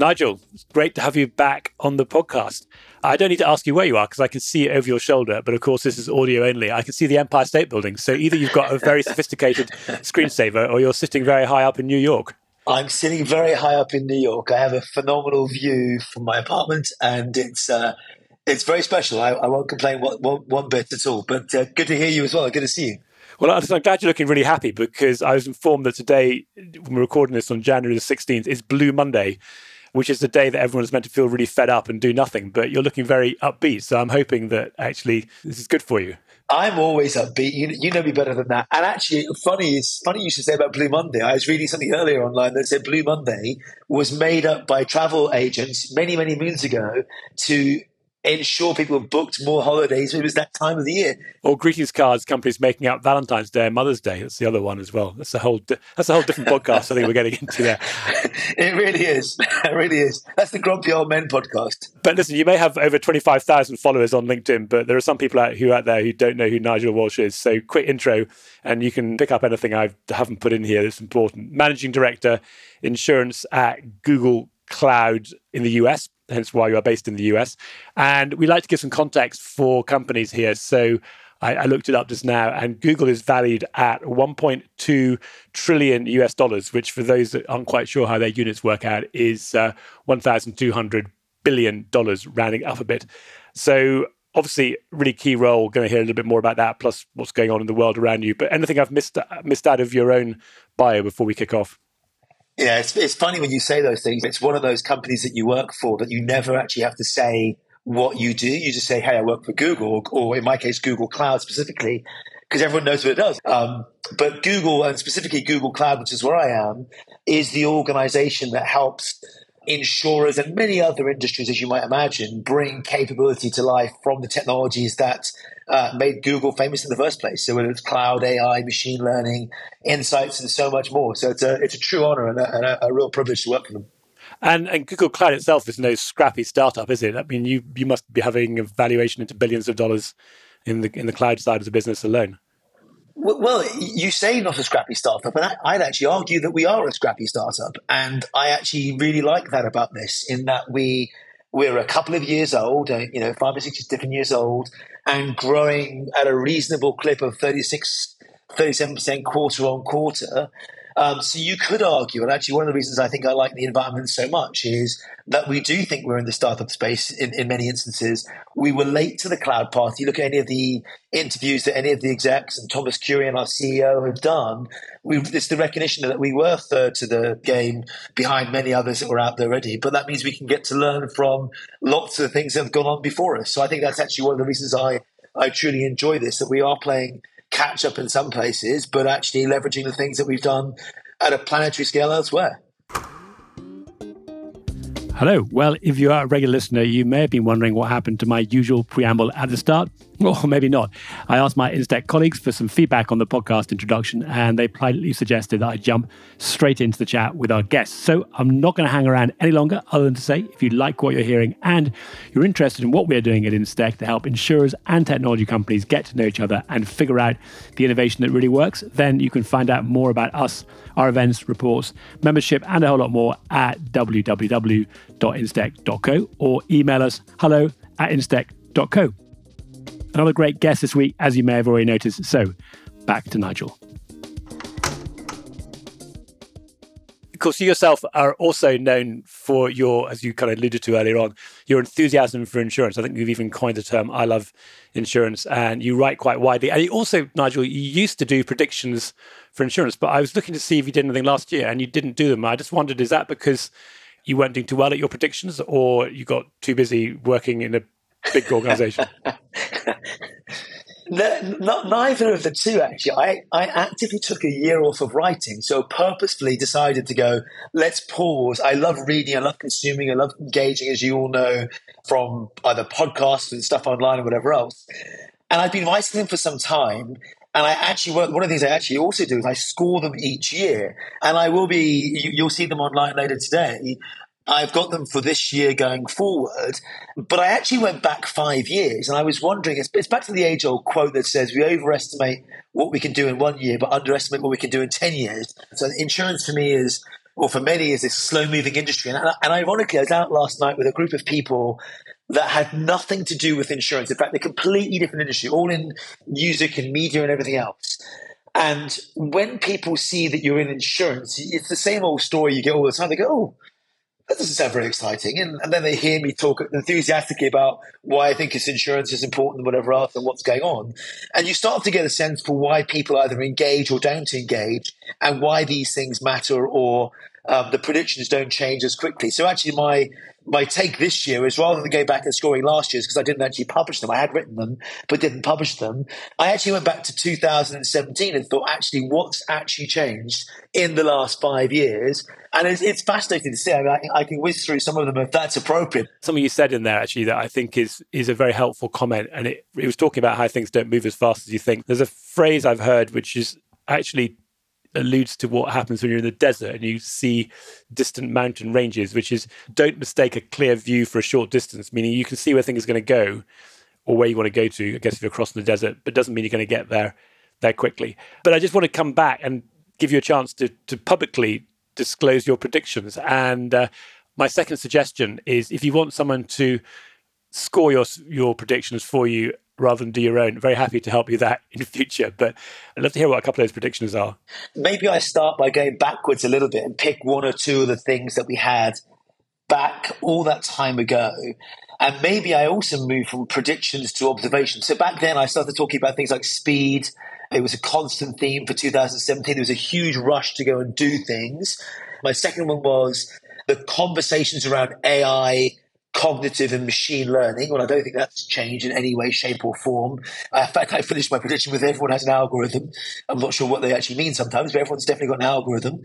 Nigel, it's great to have you back on the podcast. I don't need to ask you where you are because I can see it over your shoulder, but of course, this is audio only. I can see the Empire State Building. So either you've got a very sophisticated screensaver or you're sitting very high up in New York. I'm sitting very high up in New York. I have a phenomenal view from my apartment, and it's uh, it's very special. I, I won't complain one, one, one, bit at all. But uh, good to hear you as well. Good to see you. Well, I'm glad you're looking really happy because I was informed that today, when we're recording this on January the 16th, is Blue Monday, which is the day that everyone's meant to feel really fed up and do nothing. But you're looking very upbeat. So I'm hoping that actually this is good for you. I'm always upbeat. You, you know me better than that. And actually, funny is funny you should say about Blue Monday. I was reading something earlier online that said Blue Monday was made up by travel agents many, many moons ago to ensure people have booked more holidays it was that time of the year. Or greetings cards companies making out Valentine's Day and Mother's Day. That's the other one as well. That's a whole di- that's a whole different podcast. I think we're getting into there. it really is. It really is. That's the Grumpy Old Men podcast. But listen, you may have over twenty five thousand followers on LinkedIn, but there are some people out who out there who don't know who Nigel Walsh is. So quick intro, and you can pick up anything I haven't put in here that's important. Managing Director, Insurance at Google Cloud in the US hence why you are based in the US. And we like to give some context for companies here. So I, I, looked it up just now, and Google is valued at 1.2 trillion US dollars, which, for those that aren't quite sure how their units work out, is uh, 1,200 billion dollars, rounding up a bit. So obviously really key role going to hear a little bit more about that plus what's going on in the world around you but anything i've missed missed out of your own bio before we kick off yeah, it's, it's funny when you say those things. It's one of those companies that you work for that you never actually have to say what you do. You just say, hey, I work for Google, or, in my case, Google Cloud specifically, because everyone knows what it does. Um, but Google, and specifically Google Cloud, which is where I am, is the organization that helps insurers and many other industries, as you might imagine, bring capability to life from the technologies that uh, made Google famous in the first place. So whether it's cloud, AI, machine learning, insights, and so much more. So it's a it's a true honor and a, and a, real privilege to work for them. And, and Google Cloud itself is no scrappy startup, is it? I mean, you you must be having a valuation into billions of dollars in the in the cloud side of the business alone. Well, you say not a scrappy startup, and I'd actually argue that we are a scrappy startup, and I actually really like that about this. In that we we're a couple of years old, uh, you know, five or six different years old, and growing at a reasonable clip of 36, 37% quarter on quarter. Um, so you could argue, and actually, one of the reasons I think I like the environment so much is that we do think we're in the startup space in, in many instances. We were late to the cloud party. Look at any of the interviews that any of the execs and Thomas Kurian, our CEO, have done. We, it's the recognition that we were third to the game behind many others that were out there already. But that means we can get to learn from lots of the things that have gone on before us. So I think that's actually one of the reasons I, I truly enjoy this, that we are playing catch up in some places, but actually leveraging the things that we've done at a planetary scale elsewhere. Hello. Well, if you are a regular listener, you may have been wondering what happened to my usual preamble at the start. Or maybe not. I asked my Instech colleagues for some feedback on the podcast introduction, and they politely suggested that I jump straight into the chat with our guests. So I'm not going to hang around any longer, other than to say if you like what you're hearing and you're interested in what we're doing at Instech to help insurers and technology companies get to know each other and figure out the innovation that really works, then you can find out more about us, our events, reports, membership, and a whole lot more at www.instech.co or email us hello at instech.co. Another great guest this week, as you may have already noticed. So, back to Nigel. Of course, you yourself are also known for your, as you kind of alluded to earlier on, your enthusiasm for insurance. I think you've even coined the term "I love insurance," and you write quite widely. And you also, Nigel, you used to do predictions for insurance, but I was looking to see if you did anything last year, and you didn't do them. I just wondered, is that because you weren't doing too well at your predictions, or you got too busy working in a big organization? not neither of the two actually. I, I actively took a year off of writing, so purposefully decided to go. Let's pause. I love reading. I love consuming. I love engaging, as you all know, from either podcasts and stuff online or whatever else. And I've been writing them for some time. And I actually work. One of the things I actually also do is I score them each year, and I will be. You, will see them online later today. I've got them for this year going forward. But I actually went back five years and I was wondering, it's, it's back to the age old quote that says we overestimate what we can do in one year, but underestimate what we can do in 10 years. So insurance for me is or for many is this slow moving industry. And, and ironically, I was out last night with a group of people that had nothing to do with insurance. In fact, they're completely different industry, all in music and media and everything else. And when people see that you're in insurance, it's the same old story you get all the time. They go, oh, that doesn't sound very exciting. And, and, then they hear me talk enthusiastically about why I think this insurance is important and whatever else and what's going on. And you start to get a sense for why people either engage or don't engage and why these things matter or um, the predictions don't change as quickly. So actually, my my take this year is rather than going back and scoring last year's because I didn't actually publish them, I had written them but didn't publish them. I actually went back to 2017 and thought, actually, what's actually changed in the last five years? And it's, it's fascinating to see. I, mean, I, I, can whiz through some of them if that's appropriate. Something you said in there actually that I think is is a very helpful comment, and it, it was talking about how things don't move as fast as you think. There's a phrase I've heard which is actually alludes to what happens when you're in the desert and you see distant mountain ranges, which is don't mistake a clear view for a short distance, meaning you can see where things are going to go or where you want to go to, I guess if you're crossing the desert, but doesn't mean you're going to get there there quickly. But I just want to come back and give you a chance to, to publicly disclose your predictions. And uh, my second suggestion is if you want someone to score your your predictions for you rather than do your own. Very happy to help you that in future. But I'd love to hear what a couple of those predictions are. Maybe I start by going backwards a little bit and pick one or two of the things that we had back all that time ago. And maybe I also move from predictions to observations. So back then I started talking about things like speed. It was a constant theme for 2017. There was a huge rush to go and do things. My second one was the conversations around AI cognitive and machine learning. Well, I don't think that's changed in any way, shape, or form. Uh, in fact, I finished my prediction with everyone has an algorithm. I'm not sure what they actually mean sometimes, but everyone's definitely got an algorithm.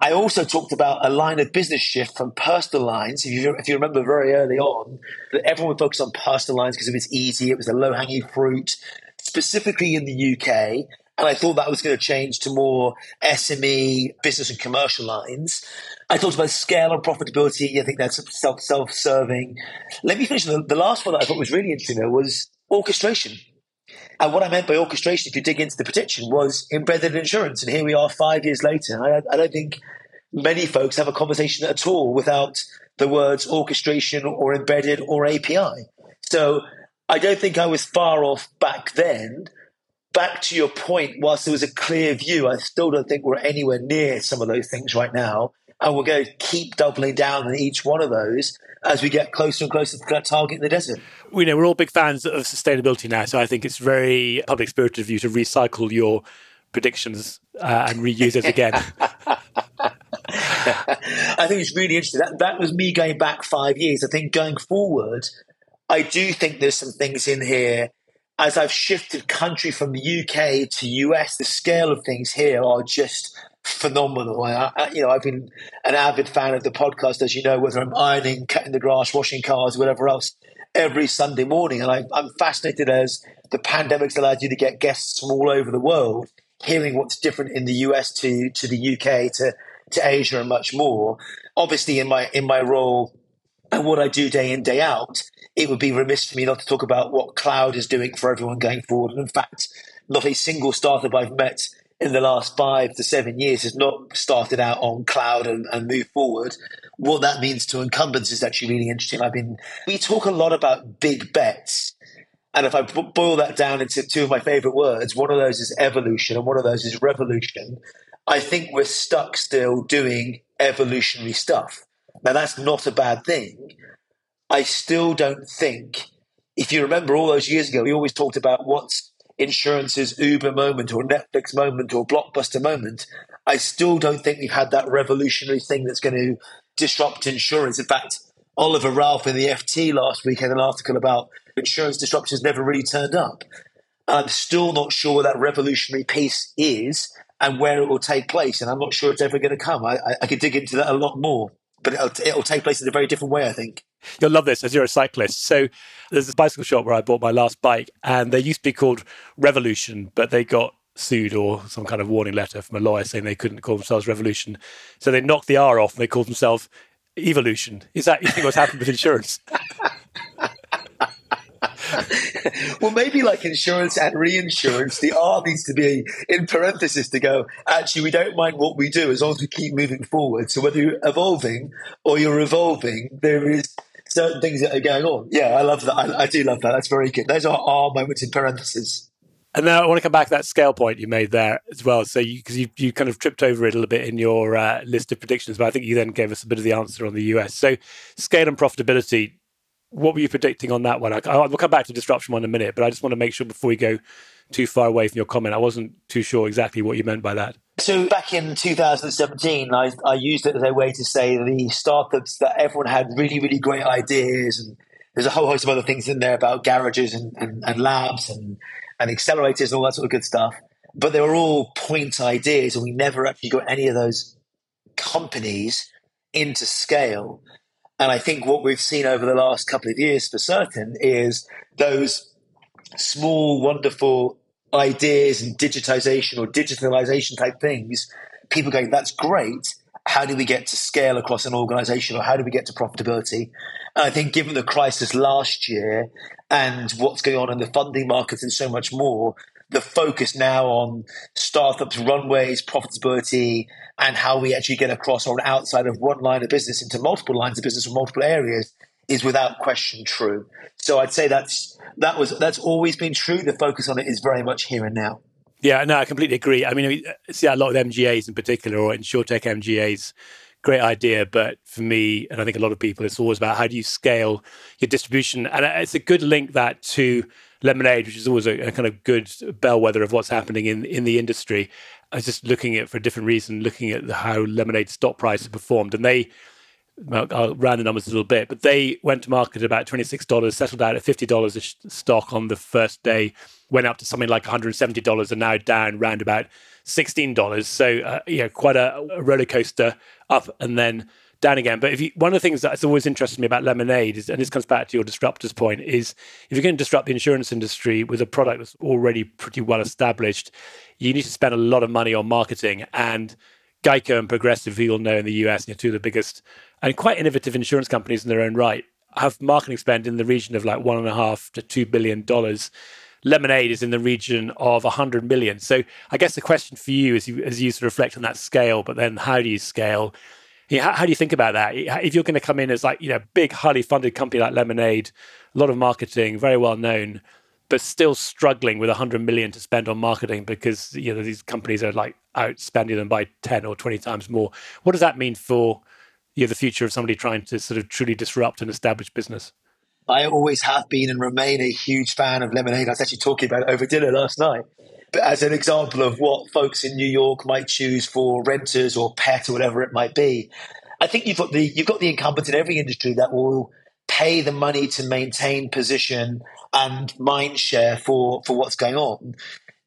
I also talked about a line of business shift from personal lines. If you, if you remember very early on, that everyone would focus on personal lines because it was easy, it was the low hanging fruit, specifically in the UK. And I thought that was going to change to more SME, business and commercial lines. I talked about scale and profitability. I think that's self self serving. Let me finish. The, the last one that I thought was really interesting though was orchestration. And what I meant by orchestration, if you dig into the prediction, was embedded insurance. And here we are five years later. I, I don't think many folks have a conversation at all without the words orchestration or embedded or API. So I don't think I was far off back then back to your point, whilst there was a clear view, I still don't think we're anywhere near some of those things right now. And we're going to keep doubling down on each one of those as we get closer and closer to that target in the desert. We know we're all big fans of sustainability now, so I think it's very public spirited of you to recycle your predictions uh, and reuse it again. I think it's really interesting. That, that was me going back five years. I think going forward, I do think there's some things in here as I've shifted country from the UK to US, the scale of things here are just phenomenal. I, I, you know, I've been an avid fan of the podcast, as you know, whether I'm ironing, cutting the grass, washing cars, whatever else, every Sunday morning. And I, I'm fascinated as the pandemic's allowed you to get guests from all over the world, hearing what's different in the US to to the UK to to Asia and much more. Obviously, in my in my role and what I do day in day out, it would be remiss for me not to talk about what cloud is doing for everyone going forward. And in fact, not a single startup I've met in the last five to seven years has not started out on cloud and, and moved forward. What that means to incumbents is actually really interesting. I've been, we talk a lot about big bets. And if I boil that down into two of my favorite words, one of those is evolution and one of those is revolution. I think we're stuck still doing evolutionary stuff. Now, that's not a bad thing. I still don't think, if you remember all those years ago, we always talked about what's insurance's Uber moment or Netflix moment or Blockbuster moment. I still don't think we've had that revolutionary thing that's going to disrupt insurance. In fact, Oliver Ralph in the FT last week had an article about insurance disruptions never really turned up. I'm still not sure what that revolutionary piece is and where it will take place, and I'm not sure it's ever going to come. I, I, I could dig into that a lot more, but it'll, it'll take place in a very different way, I think. You'll love this as you're a cyclist. So there's this bicycle shop where I bought my last bike, and they used to be called Revolution, but they got sued or some kind of warning letter from a lawyer saying they couldn't call themselves Revolution. So they knocked the R off and they called themselves Evolution. Is that you think what's happened with insurance? well, maybe like insurance and reinsurance, the R needs to be in parenthesis to go, actually, we don't mind what we do as long as we keep moving forward. So whether you're evolving or you're evolving, there is certain things that are going on. Yeah, I love that. I, I do love that. That's very good. Those are R moments in parentheses. And then I want to come back to that scale point you made there as well. So, because you, you, you, kind of tripped over it a little bit in your uh, list of predictions, but I think you then gave us a bit of the answer on the US. So, scale and profitability, what were you predicting on that one? I, will come back to disruption one in a minute, but I just want to make sure before we go too far away from your comment, I wasn't too sure exactly what you meant by that. So back in 2017, I, I used it as a way to say the startups that everyone had really, really great ideas and there's a whole host of other things in there about garages and, and, and labs and and accelerators and all that sort of good stuff. But they were all point ideas, and we never actually got any of those companies into scale. And I think what we've seen over the last couple of years for certain is those small, wonderful ideas and digitization or digitalization type things, people going, that's great. How do we get to scale across an organization or how do we get to profitability? And I think given the crisis last year and what's going on in the funding markets and so much more, the focus now on startups, runways, profitability, and how we actually get across or outside of one line of business into multiple lines of business or multiple areas is without question true. So I'd say that's that was that's always been true. The focus on it is very much here and now. Yeah, no, I completely agree. I mean, uh, see a lot of MGAs in particular, or insurtech MGAs, great idea, but for me, and I think a lot of people, it's always about how do you scale your distribution, and uh, it's a good link that to Lemonade, which is always a, a kind of good bellwether of what's happening in in the industry. I was just looking at for a different reason, looking at how Lemonade stock price performed, and they. I'll round the numbers a little bit, but they went to market at about $26, settled out at $50 a sh- stock on the first day, went up to something like $170 and now down round about $16. So, uh, yeah, quite a, a roller coaster up and then down again. But if you, one of the things that's always interested me about Lemonade is, and this comes back to your disruptors point, is if you're going to disrupt the insurance industry with a product that's already pretty well established, you need to spend a lot of money on marketing. And Geico and Progressive, who you'll know in the US, are two of the biggest and quite innovative insurance companies in their own right, have marketing spend in the region of like one and a half to two billion dollars. Lemonade is in the region of 100 million. So I guess the question for you is, as you sort of reflect on that scale, but then how do you scale? how, do you think about that? If you're going to come in as like you know big, highly funded company like Lemonade, a lot of marketing, very well known, but still struggling with 100 million to spend on marketing because you know these companies are like outspending them by 10 or 20 times more. What does that mean for you know, the future of somebody trying to sort of truly disrupt an established business? I always have been and remain a huge fan of lemonade. I was actually talking about it over dinner last night. But as an example of what folks in New York might choose for renters or pet or whatever it might be, I think you've got the you've got the incumbents in every industry that will pay the money to maintain position and mind share for for what's going on.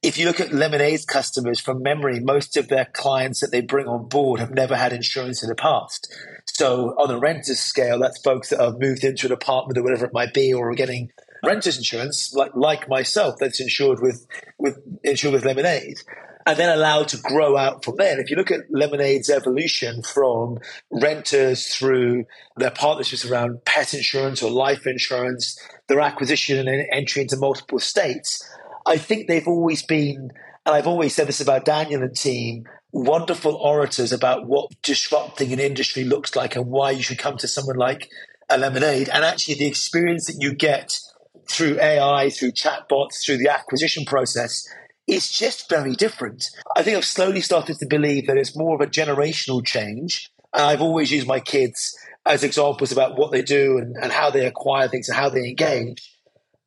If you look at Lemonade's customers from memory, most of their clients that they bring on board have never had insurance in the past. So on a renters scale, that's folks that have moved into an apartment or whatever it might be, or are getting renters insurance, like like myself, that's insured with with insured with Lemonade, and then allowed to grow out from there. And if you look at Lemonade's evolution from renters through their partnerships around pet insurance or life insurance, their acquisition and entry into multiple states, I think they've always been, and I've always said this about Daniel and team wonderful orators about what disrupting an industry looks like and why you should come to someone like a lemonade and actually the experience that you get through AI, through chatbots, through the acquisition process is just very different. I think I've slowly started to believe that it's more of a generational change. And I've always used my kids as examples about what they do and, and how they acquire things and how they engage.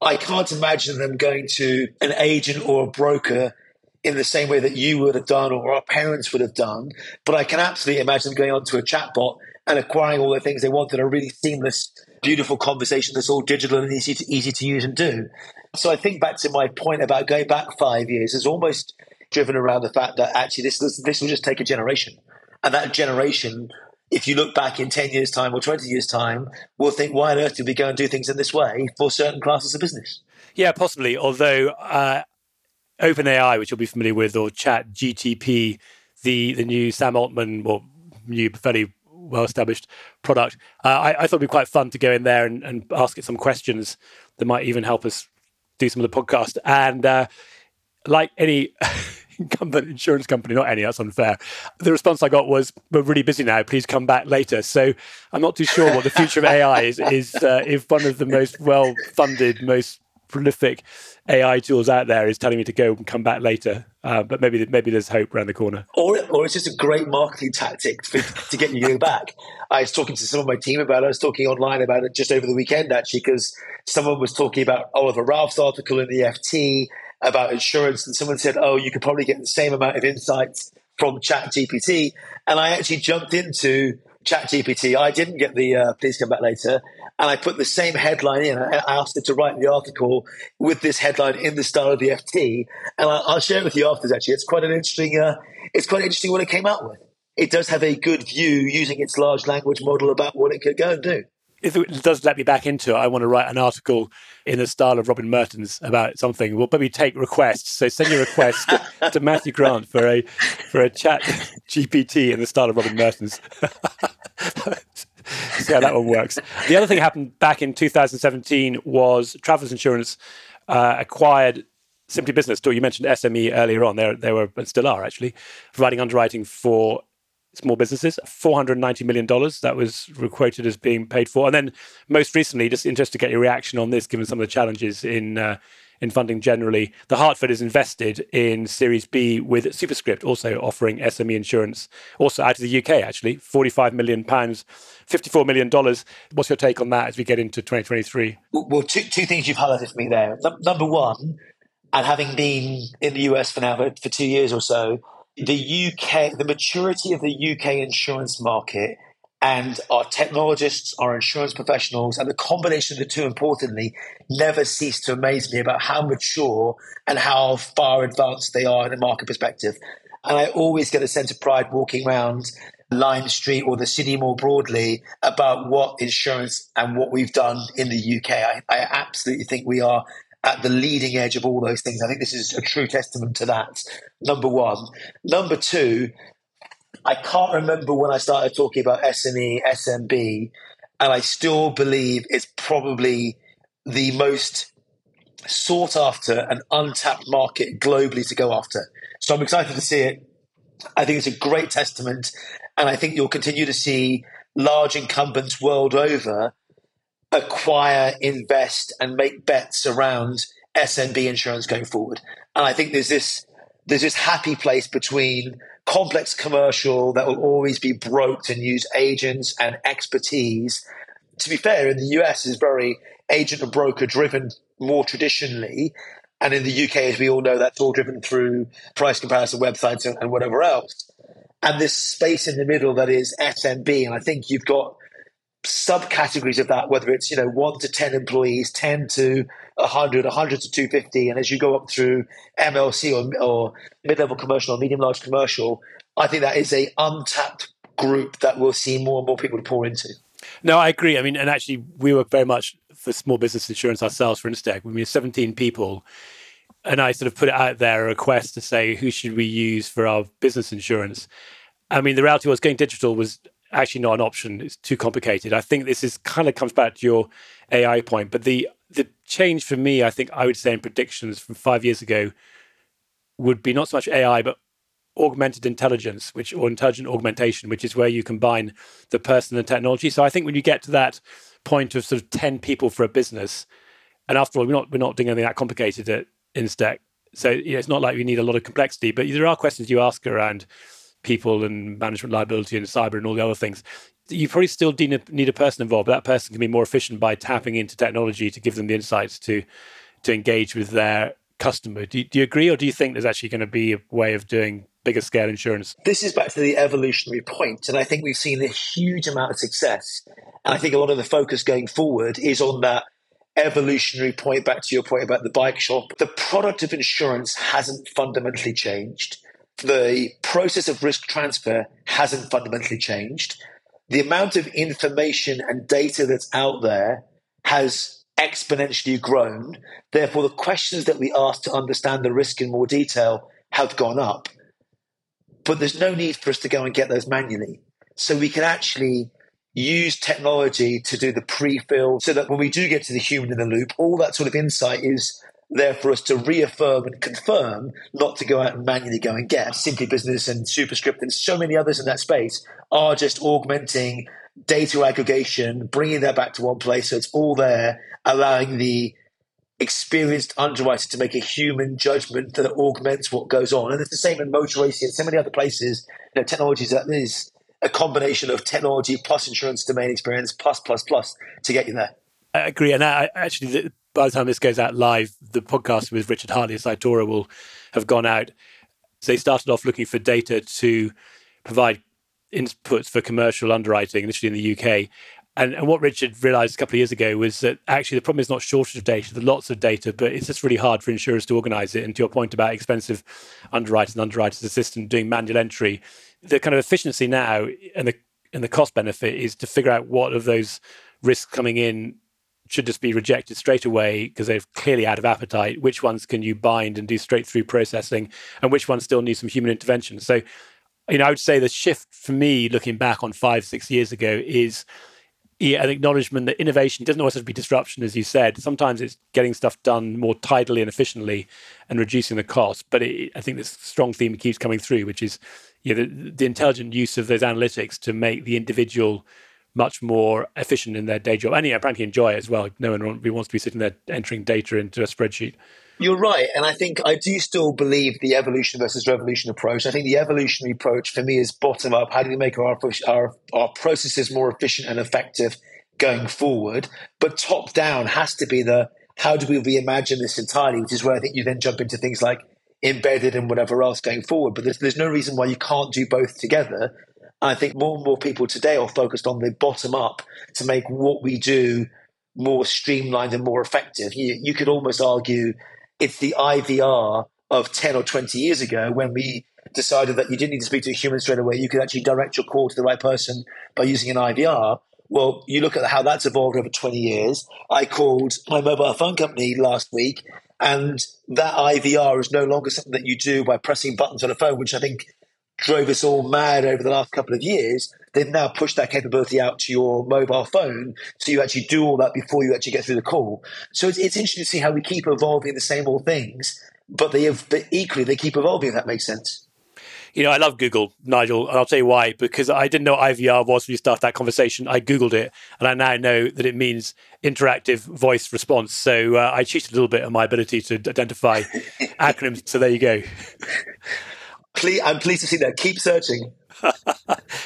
I can't imagine them going to an agent or a broker in the same way that you would have done or our parents would have done. But I can absolutely imagine going onto a chatbot and acquiring all the things they want in a really seamless, beautiful conversation that's all digital and easy to, easy to use and do. So I think back to my point about going back five years is almost driven around the fact that actually this, this, this will just take a generation. And that generation, if you look back in 10 years' time or 20 years' time, will think, why on earth did we go and do things in this way for certain classes of business? Yeah, possibly. Although uh, OpenAI, which you'll be familiar with, or Chat GTP, the the new Sam Altman, or new fairly well established product. Uh, I, I, thought it'd be quite fun to go in there and, and, ask it some questions that might even help us do some of the podcast. And uh, like any incumbent insurance company, not any, that's unfair. The response I got was, "We're really busy now. Please come back later." So I'm not too sure what the future of AI is. Is uh, if one of the most well-funded, most prolific AI tools out there is telling me to go and come back later. Uh, but maybe maybe there's hope around the corner. Or, or it's just a great marketing tactic for, to get you back. I was talking to some of my team about it. I was talking online about it just over the weekend, actually, because someone was talking about Oliver Ralph's article in the FT about insurance, and someone said, "Oh, you could probably get the same amount of insights from Chat GPT." And I actually jumped into Chat GPT. I didn't get the uh, "Please come back later," and I put the same headline in. I asked it to write the article with this headline in the style of the FT, and I'll share it with you afterwards. Actually, it's quite an interesting. Uh, it's quite interesting what it came out with. It does have a good view using its large language model about what it could go and do if it does let me back into it, I want to write an article in the style of Robin Mertens about something. We'll maybe take requests. So send your request to, to Matthew Grant for a for a chat GPT in the style of Robin Mertens. See how that one works. The other thing happened back in 2017 was Travelers Insurance uh, acquired Simply Business. Do you mentioned SME earlier on. They they were and still are actually providing underwriting for small businesses. $490 million that was quoted as being paid for. And then most recently, just interested to get your reaction on this, given some of the challenges in. Uh, in funding generally, the Hartford is invested in Series B with Superscript, also offering SME insurance, also out of the UK, actually, £45 million, $54 million. What's your take on that as we get into 2023? Well, two, two things you've highlighted for me there. number one, and having been in the US for now for, for two years or so, the UK, the maturity of the UK insurance market and our technologists, our insurance professionals, and the combination of the two, importantly, never cease to amaze me about how mature and how far advanced they are in a market perspective. And I always get a sense of pride walking around Lime Street or the city more broadly about what insurance and what we've done in the UK. I, I absolutely think we are at the leading edge of all those things. I think this is a true testament to that. Number one. Number two, I can't remember when I started talking about SME, SMB, and I still believe it's probably the most sought after and untapped market globally to go after. So I'm excited to see it. I think it's a great testament, and I think you'll continue to see large incumbents world over acquire, invest, and make bets around SMB insurance going forward. And I think there's this there's this happy place between complex commercial that will always be broked and use agents and expertise. To be fair, in the US is very agent and broker driven more traditionally. And in the UK, as we all know, that's all driven through price comparison websites and, and whatever else. And this space in the middle that is SMB. And I think you've got subcategories of that, whether it's, you know, one to 10 employees, 10 to 100, 100 to 250. And as you go up through MLC or, or mid-level commercial or medium large commercial, I think that is a untapped group that we'll see more and more people to pour into. No, I agree. I mean, and actually, we work very much for small business insurance ourselves for Instech. We have 17 people, and I sort of put it out there a request to say who should we use for our business insurance. I mean, the reality was going digital was actually not an option. It's too complicated. I think this is kind of comes back to your AI point, but the the change for me, I think I would say in predictions from five years ago would be not so much AI, but augmented intelligence, which or intelligent augmentation, which is where you combine the person and technology. So I think when you get to that point of sort of ten people for a business, and after all, we're not we're not doing anything that complicated at Instech. So you know, it's not like we need a lot of complexity, but there are questions you ask around people and management liability and cyber and all the other things. You probably still need a, person involved, but that person can be more efficient by tapping into technology to give them the insights to to engage with their customer. Do you, do you agree, or do you think there's actually going to be a way of doing bigger scale insurance? This is back to the evolutionary point, and I think we've seen a huge amount of success. And I think a lot of the focus going forward is on that evolutionary point. Back to your point about the bike shop, the product of insurance hasn't fundamentally changed the process of risk transfer hasn't fundamentally changed. The amount of information and data that's out there has exponentially grown. Therefore, the questions that we ask to understand the risk in more detail have gone up. But there's no need for us to go and get those manually. so we can actually use technology to do the pre-fill so that when we do get to the human in the loop, all that sort of insight is there for us to reaffirm and confirm, not to go out and manually go and get. Simply Business and Superscript and so many others in that space are just augmenting data aggregation, bringing that back to one place so it's all there, allowing the experienced underwriter to make a human judgment that augments what goes on. And it's the same in motor racing and so many other places. You know, technologies that is a combination of technology plus insurance domain experience plus plus plus to get you there. I agree, and I, actually, by the time this goes out live, the podcast with Richard Hartley and Cytora will have gone out. They started off looking for data to provide inputs for commercial underwriting, initially in the UK. And, and what Richard realized a couple of years ago was that actually the problem is not shortage of data, there's lots of data, but it's just really hard for insurers to organize it. And to your point about expensive underwriters and underwriters assistant doing manual entry, the kind of efficiency now and the and the cost benefit is to figure out what of those risks coming in should just be rejected straight away because they're clearly out of appetite. Which ones can you bind and do straight through processing, and which ones still need some human intervention? So, you know, I would say the shift for me, looking back on five, six years ago, is yeah, an acknowledgement that innovation doesn't always have to be disruption, as you said. Sometimes it's getting stuff done more tidily and efficiently and reducing the cost. But it, I think this strong theme keeps coming through, which is the, the intelligent use of those analytics to make the individual much more efficient in their day job and yeah, frankly enjoy it as well. No one really wants to be sitting there entering data into a spreadsheet. You're right. And I think I do still believe the evolution versus revolution approach. I think the evolutionary approach for me is bottom up. How do we make our, our, our processes more efficient and effective going forward? But top down has to be the how do we reimagine this entirely, which is where I think you then jump into things like embedded and whatever else going forward. But there's, there's no reason why you can't do both together. I think more and more people today are focused on the bottom up to make what we do more streamlined and more effective. You, you could almost argue it's the IVR of 10 or 20 years ago when we decided that you didn't need to speak to a human straight away. You could actually direct your call to the right person by using an IVR. Well, you look at how that's evolved over 20 years. I called my mobile phone company last week, and that IVR is no longer something that you do by pressing buttons on a phone, which I think drove us all mad over the last couple of years. They've now pushed that capability out to your mobile phone, so you actually do all that before you actually get through the call. So it's, it's interesting to see how we keep evolving the same old things, but they have, but equally they keep evolving. If that makes sense. You know, I love Google, Nigel, and I'll tell you why. Because I didn't know what IVR was when you started that conversation. I Googled it, and I now know that it means interactive voice response. So uh, I cheated a little bit on my ability to identify acronyms. So there you go. I'm pleased to see that. Keep searching.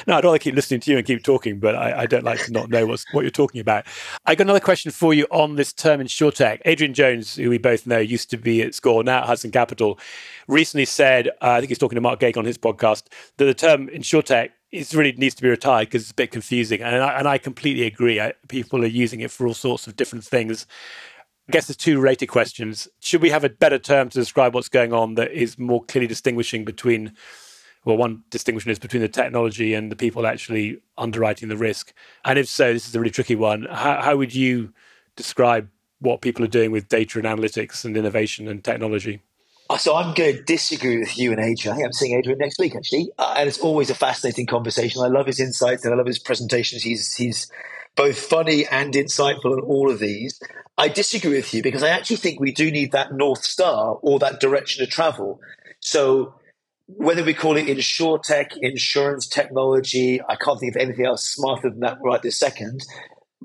no, I'd rather keep listening to you and keep talking, but I, I, don't like to not know what's, what you're talking about. I got another question for you on this term in insurtech. Adrian Jones, who we both know used to be at SCOR, now at Hudson Capital, recently said, uh, I think he's talking to Mark Gaig on his podcast, that the term in insurtech it really needs to be retired because it's a bit confusing. And I, and I completely agree. I, people are using it for all sorts of different things. I guess there's two related questions. Should we have a better term to describe what's going on that is more clearly distinguishing between, well, one distinction is between the technology and the people actually underwriting the risk? And if so, this is a really tricky one. How, how would you describe what people are doing with data and analytics and innovation and technology? Uh, so I'm going to disagree with you and Adrian. I think I'm seeing Adrian next week, actually, uh, and it's always a fascinating conversation. I love his insights and I love his presentations. He's he's both funny and insightful on all of these. I disagree with you because I actually think we do need that North Star or that direction to travel. So whether we call it insurtech, insurance technology, I can't think of anything else smarter than that right this second.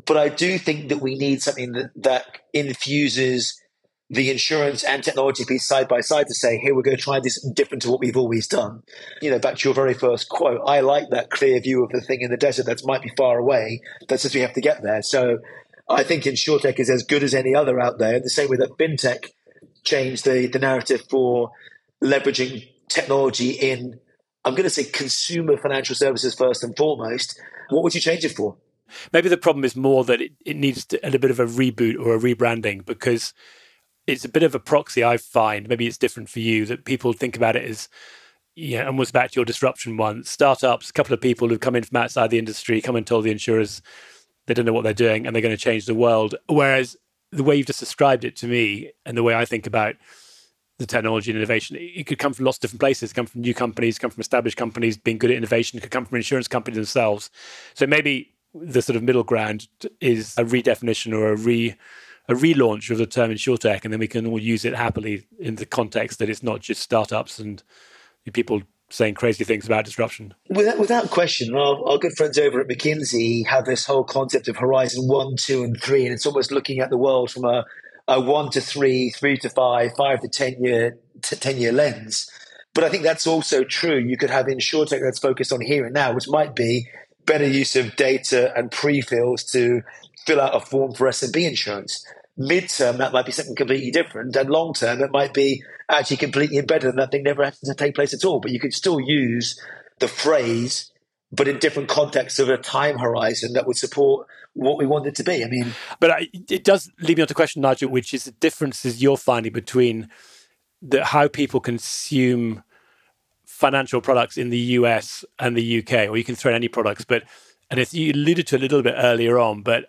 But I do think that we need something that, that infuses the insurance and technology piece side by side to say, here, we're going to try this different to what we've always done. You know, back to your very first quote, I like that clear view of the thing in the desert that might be far away. That's says we have to get there. So I think InsurTech is as good as any other out there, the same way that FinTech changed the, the narrative for leveraging technology in, I'm going to say consumer financial services first and foremost. What would you change it for? Maybe the problem is more that it, it needs to, a bit of a reboot or a rebranding because – it's a bit of a proxy I find. Maybe it's different for you that people think about it as yeah, almost back to your disruption one. Startups, a couple of people who've come in from outside the industry, come and told the insurers they don't know what they're doing and they're going to change the world. Whereas the way you've just described it to me and the way I think about the technology and innovation. It could come from lots of different places. Come from new companies, come from established companies being good at innovation. It could come from insurance companies themselves. So maybe the sort of middle ground is a redefinition or a re a relaunch of the term insurtech, and then we can all use it happily in the context that it's not just startups and people saying crazy things about disruption. Without, without question, our, our good friends over at McKinsey have this whole concept of horizon one, two, and three, and it's almost looking at the world from a, a one to three, three to five, five to ten year, ten year lens. But I think that's also true. You could have insurtech that's focused on here and now, which might be better use of data and pre-fills to fill out a form for SMB insurance. Midterm, that might be something completely different, and long term, it might be actually completely embedded, and that thing never has to take place at all. But you could still use the phrase, but in different contexts of a time horizon that would support what we want it to be. I mean, but I, it does lead me on to question, Nigel, which is the differences you're finding between the, how people consume financial products in the US and the UK, or you can throw in any products. But and as you alluded to a little bit earlier on, but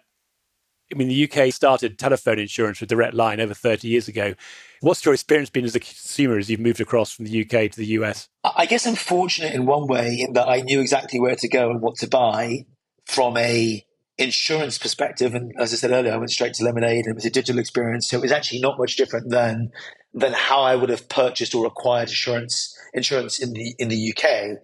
I mean, the UK started telephone insurance with Direct Line over 30 years ago. What's your experience been as a consumer as you've moved across from the UK to the US? I guess I'm fortunate in one way in that I knew exactly where to go and what to buy from a insurance perspective. And as I said earlier, I went straight to Lemonade and it was a digital experience. So it was actually not much different than than how I would have purchased or acquired insurance insurance in the in the UK.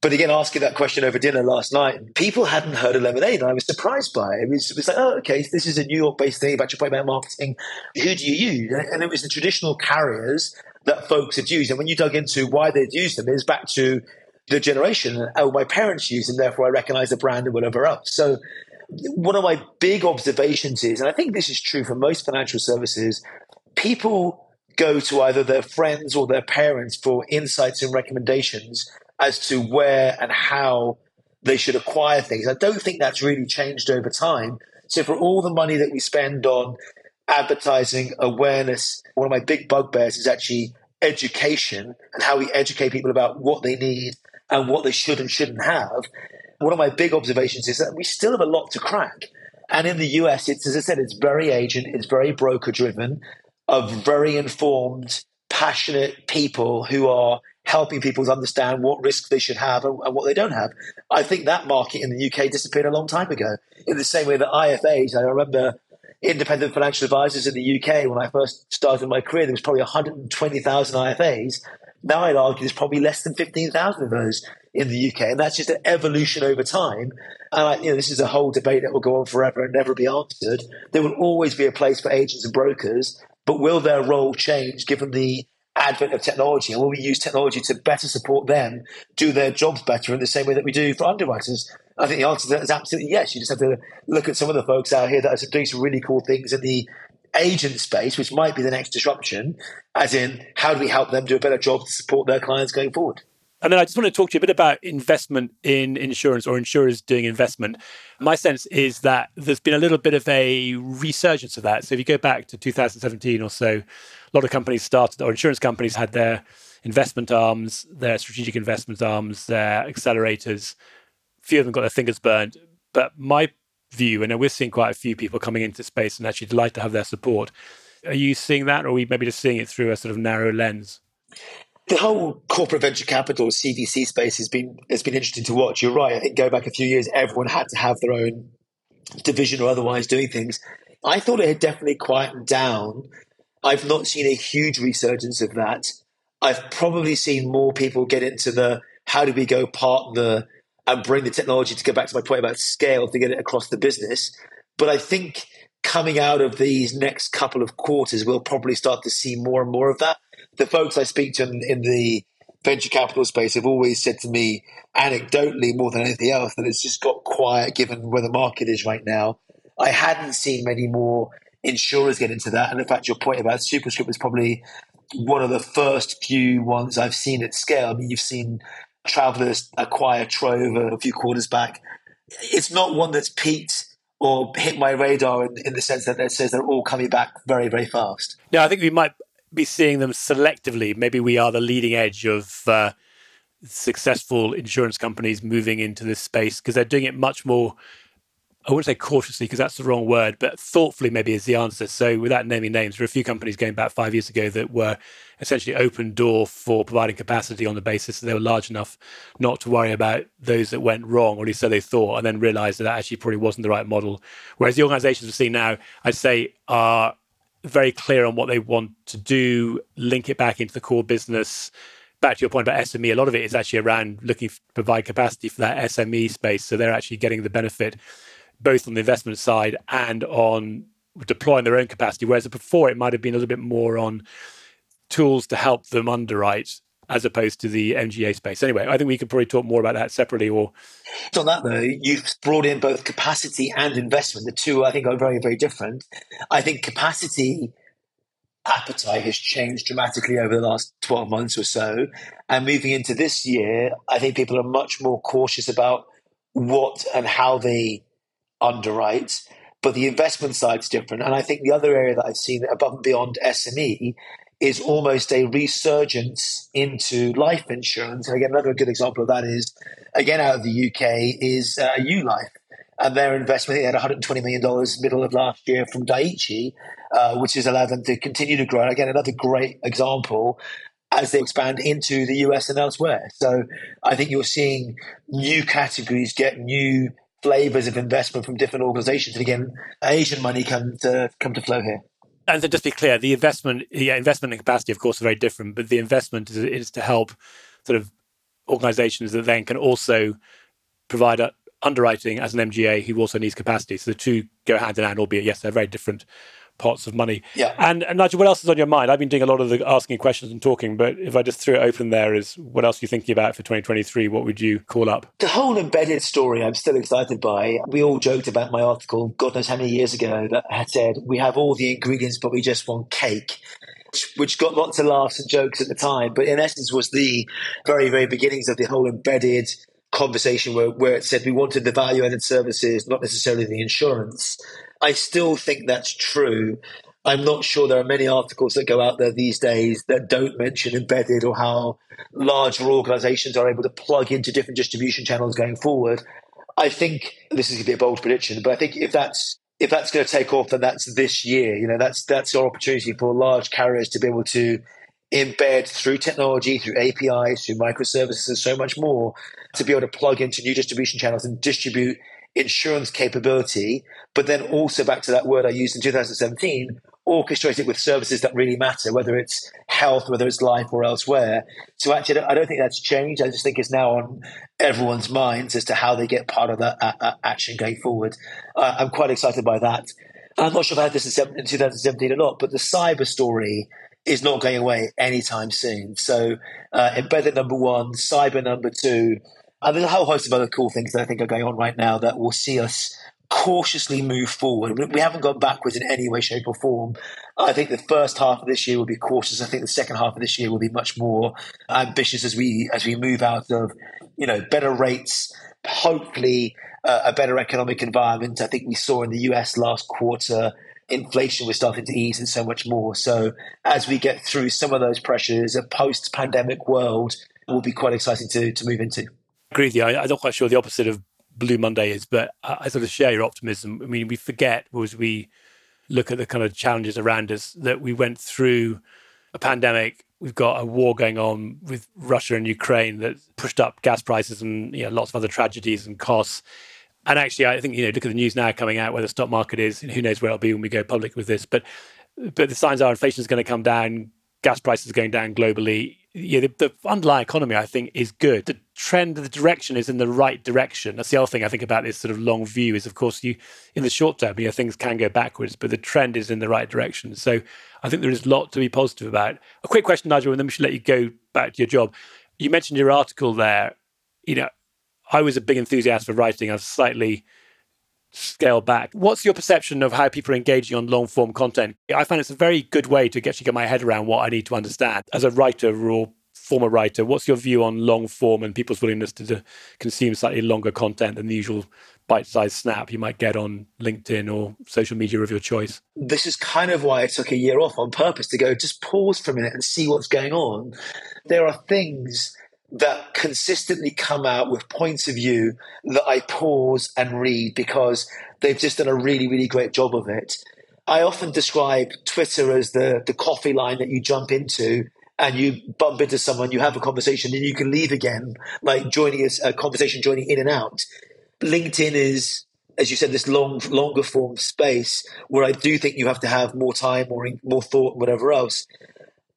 But again, asking that question over dinner last night, people hadn't heard of Lemonade, and I was surprised by it. It was, it was like, oh, okay, this is a New York-based thing about your point about marketing. Who do you use? And it was the traditional carriers that folks had used. And when you dug into why they'd used them, it was back to the generation. Oh, my parents used them, therefore I recognize the brand and whatever else. So one of my big observations is, and I think this is true for most financial services, people go to either their friends or their parents for insights and recommendations as to where and how they should acquire things. I don't think that's really changed over time. So, for all the money that we spend on advertising awareness, one of my big bugbears is actually education and how we educate people about what they need and what they should and shouldn't have. One of my big observations is that we still have a lot to crack. And in the US, it's as I said, it's very agent, it's very broker driven of very informed, passionate people who are helping people to understand what risks they should have and, and, what they don't have. I think that market in the UK disappeared a long time ago. In the same way that IFAs, I remember independent financial advisors in the UK when I first started my career, there was probably 120,000 IFAs. Now I'd argue there's probably less than 15,000 of those in the UK, and that's just an evolution over time. And I, you know, this is a whole debate that will go on forever and never be answered. There will always be a place for agents and brokers, but will their role change given the advent of technology? And will we use technology to better support them do their jobs better in the same way that we do for underwriters? I think the answer to that is absolutely yes. You just have to look at some of the folks out here that are doing some really cool things in the agent space, which might be the next disruption, as in how do we help them do a better job to support their clients going forward? And then I just want to talk to you a bit about investment in insurance or insurers doing investment. My sense is that there's been a little bit of a resurgence of that. So if you go back to 2017 or so, a lot of companies started, or insurance companies had their investment arms, their strategic investment arms, their accelerators. Few of them got their fingers burned. But my view, and we're seeing quite a few people coming into space and actually delight to have their support. Are you seeing that, or are we maybe just seeing it through a sort of narrow lens? The whole corporate venture capital CVC space has been has been interesting to watch. You're right. I think go back a few years, everyone had to have their own division or otherwise doing things. I thought it had definitely quietened down. I've not seen a huge resurgence of that. I've probably seen more people get into the how do we go partner and bring the technology to go back to my point about scale to get it across the business. But I think coming out of these next couple of quarters, we'll probably start to see more and more of that the folks I speak to in, in the venture capital space have always said to me, anecdotally more than anything else, that it's just got quiet given where the market is right now. I hadn't seen many more insurers get into that. And in fact, your point about Superscript is probably one of the first few ones I've seen at scale. I mean, you've seen Travelers acquire Trov a few quarters back. It's not one that's peaked or hit my radar in, in the sense that it says they're all coming back very, very fast. Yeah, I think we might be seeing them selectively. Maybe we are the leading edge of uh, successful insurance companies moving into this space because they're doing it much more I wouldn't say cautiously because that's the wrong word, but thoughtfully maybe is the answer. So, without naming names, there are a few companies going back five years ago that were essentially open door for providing capacity on the basis that they were large enough not to worry about those that went wrong, or at least so they thought, and then realized that, that actually probably wasn't the right model. Whereas the organizations we've seen now, I'd say, are very clear on what they want to do, link it back into the core business back to your point about SME, a lot of it is actually around looking to provide capacity for that SME space. So they're actually getting the benefit both on the investment side and on deploying their own capacity. Whereas before, it might have been a little bit more on tools to help them underwrite as opposed to the MGA space. Anyway, I think we could probably talk more about that separately. Or on that though, you've brought in both capacity and investment. The two, I think, are very, very different. I think capacity appetite has changed dramatically over the last 12 months or so. And moving into this year, I think people are much more cautious about what and how they underwrite. But the investment side's different. And I think the other area that I've seen above and beyond SME is almost a resurgence into life insurance. And again, another good example of that is, again, out of the UK, is uh, YuLife and their investment. They had $120 million middle of last year from Dai-ichi, uh, which has allowed them to continue to grow. And again, another great example as they expand into the US and elsewhere. So I think you're seeing new categories get new flavors of investment from different organizations. And again, Asian money come to come to flow here. And to just be clear, the investment, yeah, investment and capacity, of course, are very different. But the investment is, is to help sort of organizations that then can also provide a, underwriting as an MGA who also needs capacity. So the two go hand in hand, albeit yes, they're very different pots of money. Yeah. And, and Nigel, what else is on your mind? I've been doing a lot of the asking questions and talking, but if I just threw it open there, is what else are you thinking about for 2023? What would you call up? The whole embedded story I'm still excited by. We all joked about my article, God knows how many years ago, that had said, we have all the ingredients, but we just want cake. Which got lots of laughs and jokes at the time, but in essence was the very, very beginnings of the whole embedded conversation where, where it said we wanted the value added services, not necessarily the insurance. I still think that's true. I'm not sure there are many articles that go out there these days that don't mention embedded or how larger organizations are able to plug into different distribution channels going forward. I think this is going to be a bold prediction, but I think if that's if that's going to take off, then that's this year. You know, that's that's our opportunity for large carriers to be able to embed through technology, through APIs, through microservices, and so much more to be able to plug into new distribution channels and distribute insurance capability. But then also back to that word I used in 2017, orchestrate it with services that really matter, whether it's health, whether it's life or elsewhere. So actually, I don't think that's changed. I just think it's now on everyone's minds as to how they get part of that uh, uh action going forward. Uh, I'm quite excited by that. I'm not sure if I had this in 2017 or not, but the cyber story is not going away anytime soon. So, uh, embedded number one, cyber number two, and there's a whole host of other cool things that I think are going on right now that will see us cautiously move forward. We haven't gone backwards in any way, shape, or form. I think the first half of this year will be cautious. I think the second half of this year will be much more ambitious as we as we move out of you know better rates, hopefully uh, a better economic environment. I think we saw in the US last quarter inflation was starting to ease and so much more. So as we get through some of those pressures, a post-pandemic world will be quite exciting to, to move into. Agree with you. I, am not quite sure the opposite of Blue Monday is, but I, I sort of share your optimism. I mean, we forget as we look at the kind of challenges around us that we went through a pandemic. We've got a war going on with Russia and Ukraine that pushed up gas prices and you know, lots of other tragedies and costs. And actually, I think you know, look at the news now coming out where the stock market is. And who knows where it'll be when we go public with this? But but the signs are inflation is going to come down, gas prices are going down globally. Yeah, the, the, underlying economy, I think, is good. The trend, the direction is in the right direction. That's the other thing I think about this sort of long view is, of course, you in the short term, you know, things can go backwards, but the trend is in the right direction. So I think there is a lot to be positive about. A quick question, Nigel, and then we should let you go back to your job. You mentioned your article there. You know, I was a big enthusiast for writing. I've slightly scaled back. What's your perception of how people are engaging on long form content? I find it's a very good way to actually get my head around what I need to understand as a writer or former writer. What's your view on long form and people's willingness to, to consume slightly longer content than the usual bite sized snap you might get on LinkedIn or social media of your choice? This is kind of why I took a year off on purpose to go just pause for a minute and see what's going on. There are things that consistently come out with points of view that I pause and read because they've just done a really, really great job of it. I often describe Twitter as the, the coffee line that you jump into and you bump into someone, you have a conversation, and you can leave again, like joining a, a conversation, joining in and out. LinkedIn is, as you said, this long, longer form space where I do think you have to have more time, more, more thought, whatever else.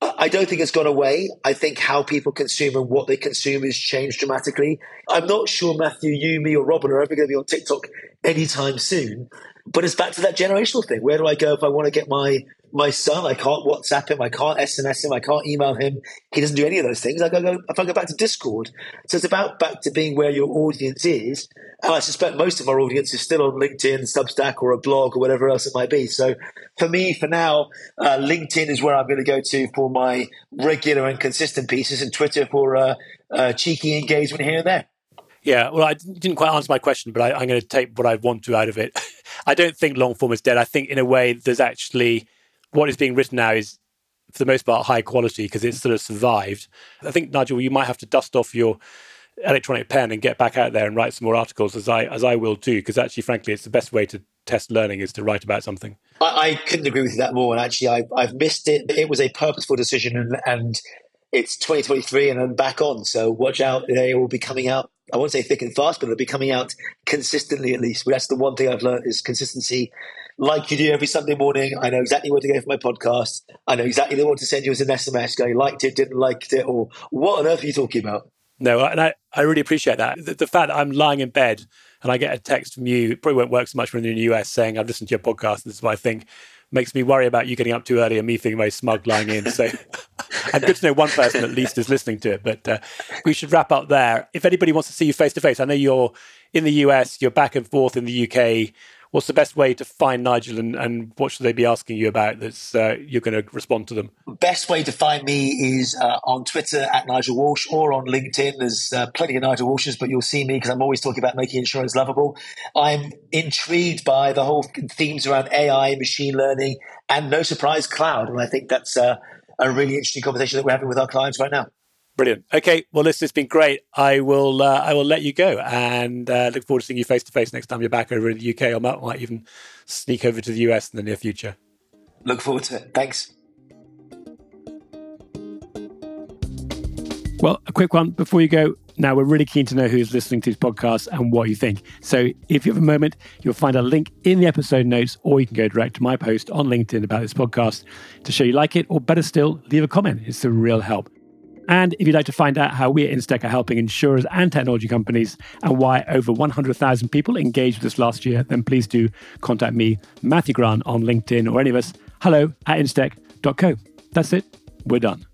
I don't think it's gone away. I think how people consume and what they consume has changed dramatically. I'm not sure, Matthew, you, me, or Robin are ever going to be on TikTok anytime soon. But it's back to that generational thing. Where do I go if I want to get my my son? I can't WhatsApp him. I can't SMS him. I can't email him. He doesn't do any of those things. I go, if I go back to Discord. So it's about back to being where your audience is. And I suspect most of our audience is still on LinkedIn, Substack, or a blog, or whatever else it might be. So for me, for now, uh, LinkedIn is where I'm going to go to for my regular and consistent pieces, and Twitter for uh, uh, cheeky engagement here and there. Yeah, well, I didn't quite answer my question, but I, am going to take what I want to out of it. I don't think long form is dead. I think, in a way, there's actually what is being written now is, for the most part, high quality because it's sort of survived. I think, Nigel, you might have to dust off your electronic pen and get back out there and write some more articles, as I as I will too. Because actually, frankly, it's the best way to test learning is to write about something. I, I couldn't agree with you that more. And actually, I, I've missed it. It was a purposeful decision, and, and it's 2023 and I'm back on. So watch out. They will be coming out. I won't say thick and fast, but they'll be coming out consistently at least. That's the one thing I've learned is consistency. Like you do every Sunday morning, I know exactly where to go for my podcast. I know exactly what to send you as an SMS going, liked it, didn't like it, or what on earth are you talking about? No, and I, I really appreciate that. The, the fact that I'm lying in bed and I get a text from you, probably won't work so much when you're in the US saying, I've listened to your podcast. This is what I think makes me worry about you getting up too early and me feeling very smug lying in. So, I'm good to know one person at least is listening to it. But uh, we should wrap up there. If anybody wants to see you face to face, I know you're in the US, you're back and forth in the UK what's the best way to find Nigel and, and what should they be asking you about that's uh, you're going to respond to them? Best way to find me is uh, on Twitter at Nigel Walsh or on LinkedIn. There's uh, plenty of Nigel Walshes, but you'll see me because I'm always talking about making insurance lovable. I'm intrigued by the whole themes around AI, machine learning, and no surprise, cloud. And I think that's uh, a really interesting conversation that we're having with our clients right now. Brilliant. Okay, well, this has been great. I will uh, I will let you go and uh, look forward to seeing you face to face next time you're back over in the UK. I might, might even sneak over to the US in the near future. Look forward to it. Thanks. Well, a quick one before you go. Now, we're really keen to know who's listening to this podcast and what you think. So, if you have a moment, you'll find a link in the episode notes, or you can go direct to my post on LinkedIn about this podcast to show you like it, or better still, leave a comment. It's a real help. And if you'd like to find out how we at Instech are helping insurers and technology companies and why over 100,000 people engaged with us last year, then please do contact me, Matthew Grant, on LinkedIn or any of us, hello at instech.co. That's it. We're done.